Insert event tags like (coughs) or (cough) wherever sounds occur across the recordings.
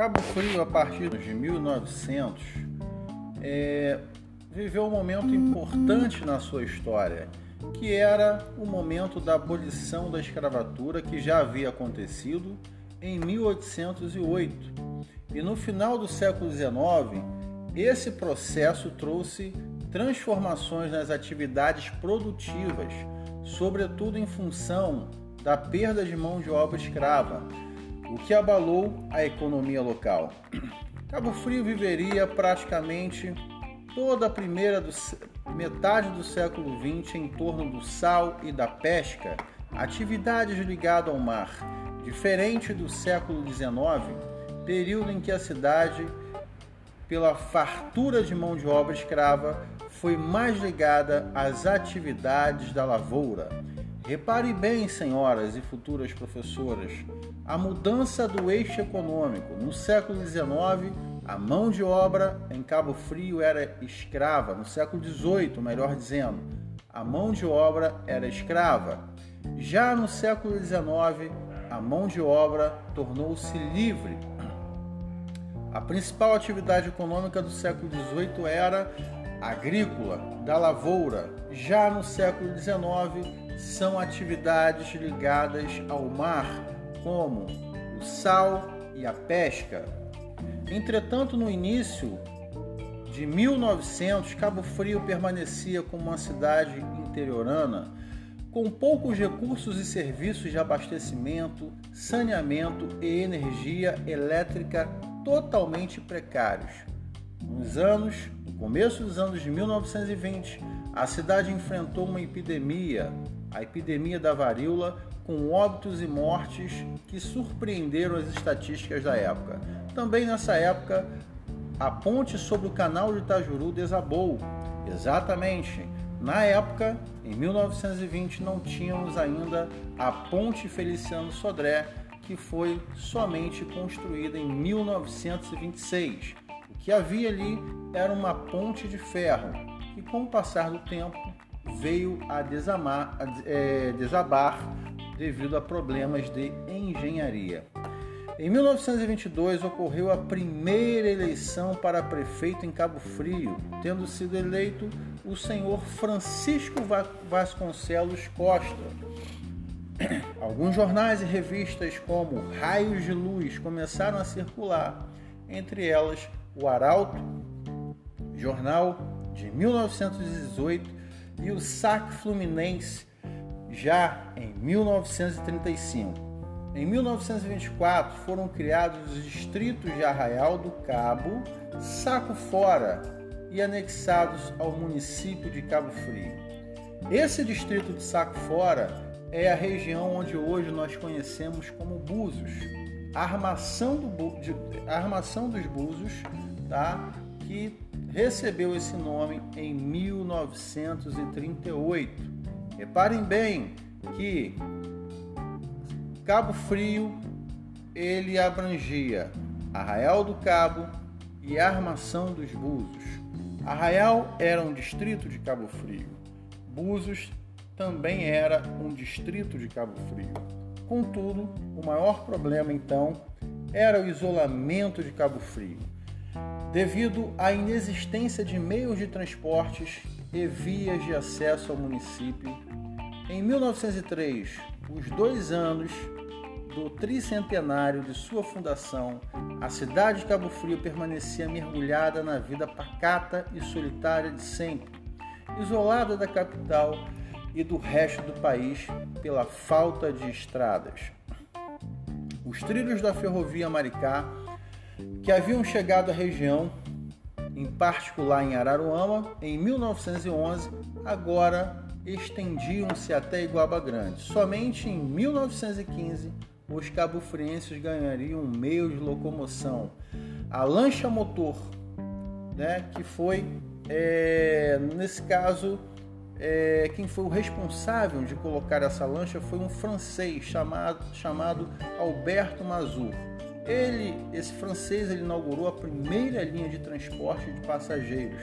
Cabo Frio, a partir de 1900, é, viveu um momento importante na sua história, que era o momento da abolição da escravatura que já havia acontecido em 1808. E no final do século XIX, esse processo trouxe transformações nas atividades produtivas, sobretudo em função da perda de mão de obra escrava, o que abalou a economia local. Cabo Frio viveria praticamente toda a primeira do, metade do século XX em torno do sal e da pesca, atividades ligadas ao mar, diferente do século XIX, período em que a cidade, pela fartura de mão de obra escrava, foi mais ligada às atividades da lavoura. Repare bem, senhoras e futuras professoras, a mudança do eixo econômico. No século XIX, a mão de obra em Cabo Frio era escrava. No século XVIII, melhor dizendo, a mão de obra era escrava. Já no século XIX, a mão de obra tornou-se livre. A principal atividade econômica do século XVIII era agrícola, da lavoura. Já no século XIX, são atividades ligadas ao mar, como o sal e a pesca. Entretanto, no início de 1900, Cabo Frio permanecia como uma cidade interiorana com poucos recursos e serviços de abastecimento, saneamento e energia elétrica totalmente precários. Nos anos, no começo dos anos de 1920, a cidade enfrentou uma epidemia, a epidemia da varíola, com óbitos e mortes que surpreenderam as estatísticas da época. Também nessa época, a ponte sobre o canal de Itajuru desabou. Exatamente. Na época, em 1920, não tínhamos ainda a ponte Feliciano Sodré, que foi somente construída em 1926. O que havia ali era uma ponte de ferro, que com o passar do tempo veio a, desamar, a é, desabar devido a problemas de engenharia. Em 1922 ocorreu a primeira eleição para prefeito em Cabo Frio, tendo sido eleito o senhor Francisco Vasconcelos Costa. (coughs) Alguns jornais e revistas, como Raios de Luz, começaram a circular, entre elas o Arauto, jornal de 1918, e o Saque Fluminense, já em 1935. Em 1924 foram criados os distritos de Arraial do Cabo, Saco Fora e anexados ao município de Cabo Frio. Esse distrito de Saco Fora é a região onde hoje nós conhecemos como Búzios. A armação, do, de, armação dos Búzios, tá? que recebeu esse nome em 1938. Reparem bem que Cabo Frio ele abrangia Arraial do Cabo e Armação dos Búzios. Arraial era um distrito de Cabo Frio. Búzios também era um distrito de Cabo Frio. Contudo, o maior problema então era o isolamento de Cabo Frio, devido à inexistência de meios de transportes e vias de acesso ao município. Em 1903, os dois anos do tricentenário de sua fundação, a cidade de Cabo Frio permanecia mergulhada na vida pacata e solitária de sempre, isolada da capital e do resto do país pela falta de estradas. Os trilhos da ferrovia Maricá, que haviam chegado à região, em particular em Araruama, em 1911, agora estendiam-se até Iguaba Grande. Somente em 1915 os cabofrienses ganhariam um meio de locomoção. A lancha motor, né, que foi, é, nesse caso, é, quem foi o responsável de colocar essa lancha foi um francês chamado, chamado Alberto Mazur. Ele, esse francês, ele inaugurou a primeira linha de transporte de passageiros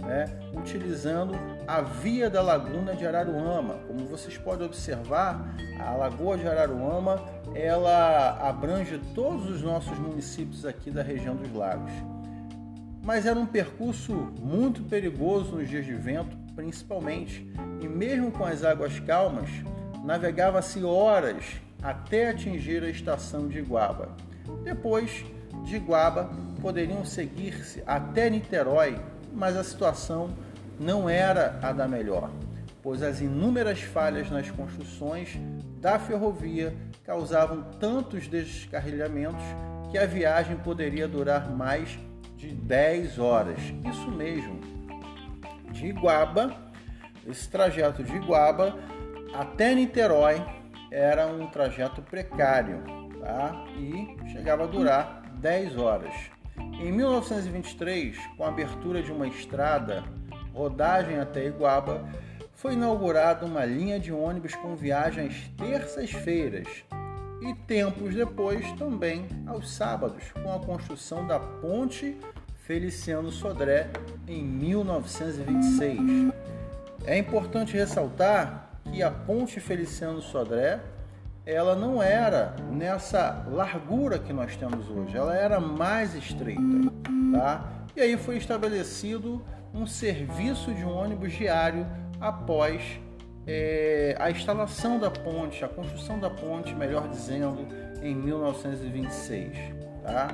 né, utilizando a via da Laguna de Araruama. Como vocês podem observar, a Lagoa de Araruama ela abrange todos os nossos municípios aqui da região dos lagos. Mas era um percurso muito perigoso nos dias de vento, principalmente, e mesmo com as águas calmas, navegava-se horas até atingir a estação de Iguaba. Depois de Iguaba, poderiam seguir-se até Niterói, mas a situação não era a da melhor, pois as inúmeras falhas nas construções da ferrovia causavam tantos descarrilhamentos que a viagem poderia durar mais de 10 horas. Isso mesmo. De Iguaba, esse trajeto de Iguaba até Niterói era um trajeto precário, tá? E chegava a durar 10 horas. Em 1923, com a abertura de uma estrada, rodagem até Iguaba, foi inaugurada uma linha de ônibus com viagem às terças-feiras e tempos depois também aos sábados, com a construção da Ponte Feliciano Sodré em 1926. É importante ressaltar que a Ponte Feliciano Sodré ela não era nessa largura que nós temos hoje, ela era mais estreita, tá? E aí foi estabelecido um serviço de um ônibus diário após é, a instalação da ponte, a construção da ponte, melhor dizendo, em 1926, tá?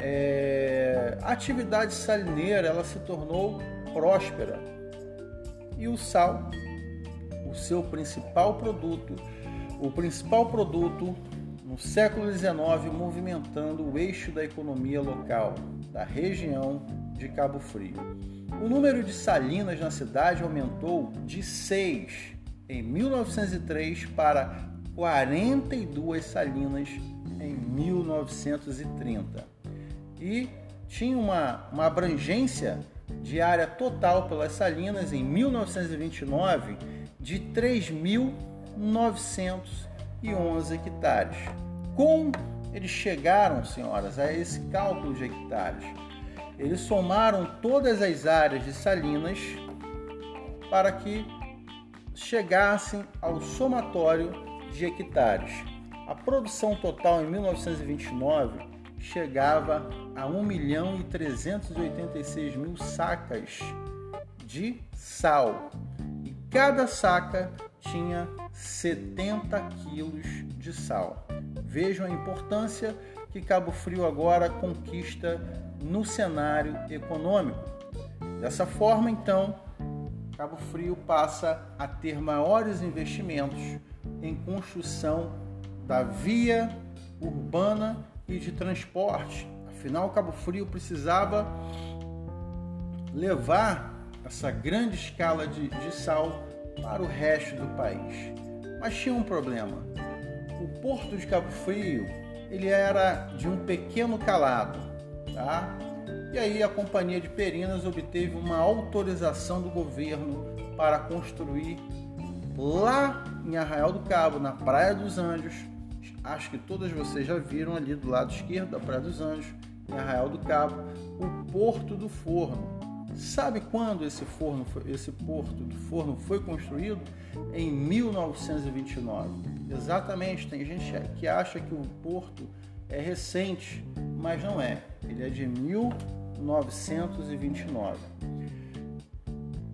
É, a atividade salineira ela se tornou próspera e o sal, o seu principal produto, o principal produto no século XIX, movimentando o eixo da economia local da região de Cabo Frio. O número de salinas na cidade aumentou de 6 em 1903 para 42 salinas em 1930. E tinha uma, uma abrangência de área total pelas salinas em 1929 de 3.911 hectares. Como eles chegaram, senhoras, a esse cálculo de hectares? Eles somaram todas as áreas de salinas para que chegassem ao somatório de hectares. A produção total em 1929 chegava a 1 milhão e 386 mil sacas de sal. E cada saca tinha 70 quilos de sal. Vejam a importância que Cabo Frio agora conquista no cenário econômico. Dessa forma, então, Cabo Frio passa a ter maiores investimentos em construção da via urbana e de transporte. Afinal, Cabo Frio precisava levar essa grande escala de, de sal para o resto do país. Mas tinha um problema. O porto de Cabo Frio ele era de um pequeno calado, tá? E aí a companhia de Perinas obteve uma autorização do governo para construir lá em Arraial do Cabo, na Praia dos Anjos, acho que todas vocês já viram ali do lado esquerdo da Praia dos Anjos, em Arraial do Cabo, o Porto do Forno. Sabe quando esse, forno esse porto do forno foi construído? Em 1929. Exatamente, tem gente que acha que o porto é recente, mas não é. Ele é de 1929.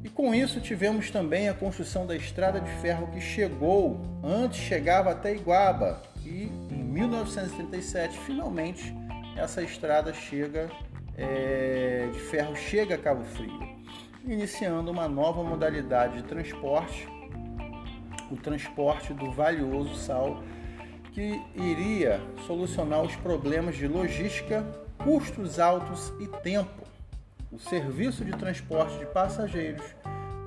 E com isso tivemos também a construção da estrada de ferro que chegou, antes chegava até Iguaba, e em 1937 finalmente essa estrada chega é, de ferro chega a Cabo Frio, iniciando uma nova modalidade de transporte, o transporte do valioso sal, que iria solucionar os problemas de logística, custos altos e tempo. O serviço de transporte de passageiros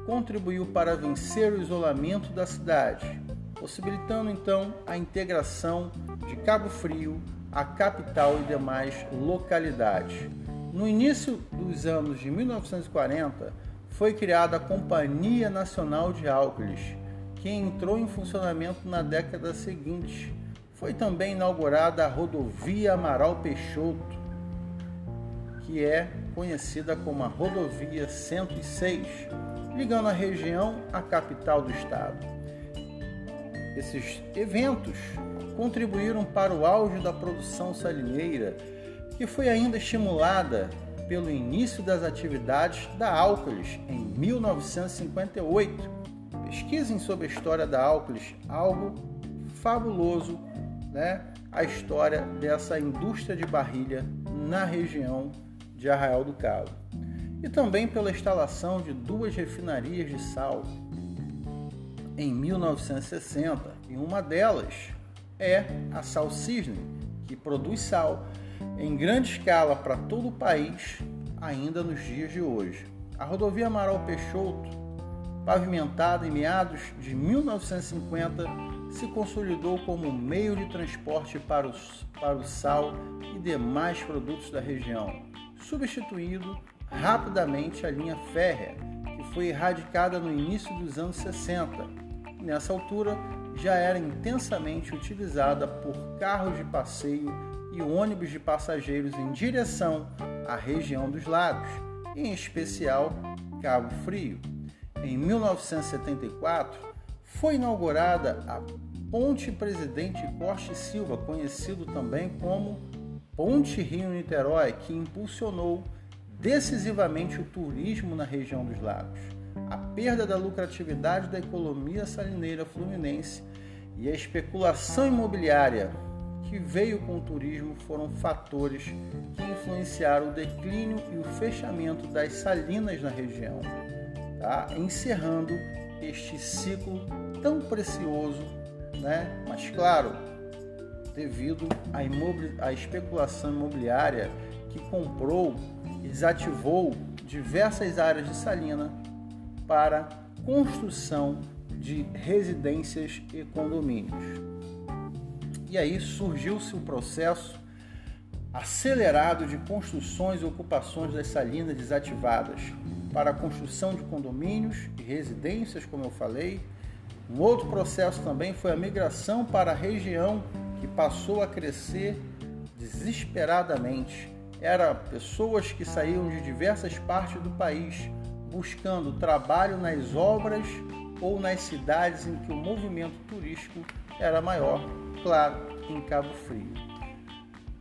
contribuiu para vencer o isolamento da cidade, possibilitando então a integração de Cabo Frio, a capital e demais localidades. No início dos anos de 1940, foi criada a Companhia Nacional de Álcools, que entrou em funcionamento na década seguinte. Foi também inaugurada a Rodovia Amaral Peixoto, que é conhecida como a Rodovia 106, ligando a região à capital do estado. Esses eventos contribuíram para o auge da produção salineira, que foi ainda estimulada pelo início das atividades da Álcolis em 1958. Pesquisem sobre a história da Álcolis, algo fabuloso, né? A história dessa indústria de barrilha na região de Arraial do Cabo. E também pela instalação de duas refinarias de sal em 1960, e uma delas é a Sal Cisne, que produz sal em grande escala para todo o país ainda nos dias de hoje. A rodovia Amaral Peixoto, pavimentada em meados de 1950, se consolidou como meio de transporte para, os, para o sal e demais produtos da região, substituindo rapidamente a linha férrea, que foi erradicada no início dos anos 60. Nessa altura, já era intensamente utilizada por carros de passeio e ônibus de passageiros em direção à região dos lagos, em especial Cabo Frio. Em 1974, foi inaugurada a Ponte Presidente Costa Silva, conhecido também como Ponte Rio-Niterói, que impulsionou decisivamente o turismo na região dos lagos. A perda da lucratividade da economia salineira fluminense e a especulação imobiliária que veio com o turismo foram fatores que influenciaram o declínio e o fechamento das salinas na região, tá? encerrando este ciclo tão precioso, né? mas claro, devido à, imobil... à especulação imobiliária que comprou e desativou diversas áreas de salina para construção de residências e condomínios. E aí surgiu-se o processo acelerado de construções e ocupações das salinas desativadas para a construção de condomínios e residências, como eu falei. Um outro processo também foi a migração para a região que passou a crescer desesperadamente. Era pessoas que saíam de diversas partes do país buscando trabalho nas obras ou nas cidades em que o movimento turístico era maior claro, em Cabo Frio.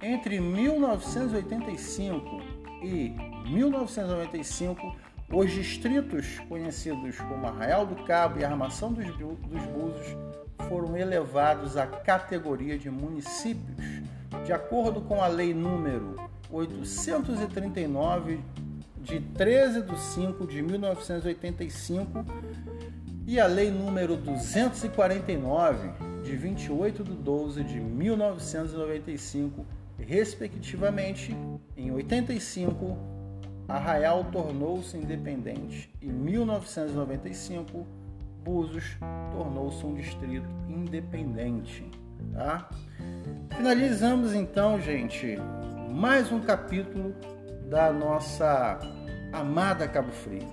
Entre 1985 e 1995, os distritos conhecidos como Arraial do Cabo e Armação dos, dos Búzios foram elevados à categoria de municípios, de acordo com a Lei número 839 de 13 de 5 de 1985 e a Lei número 249 de 28 de 12 de 1995, respectivamente. Em 85, Arraial tornou-se independente. Em 1995, Búzios tornou-se um distrito independente. Tá? Finalizamos então, gente, mais um capítulo da nossa amada Cabo Frio.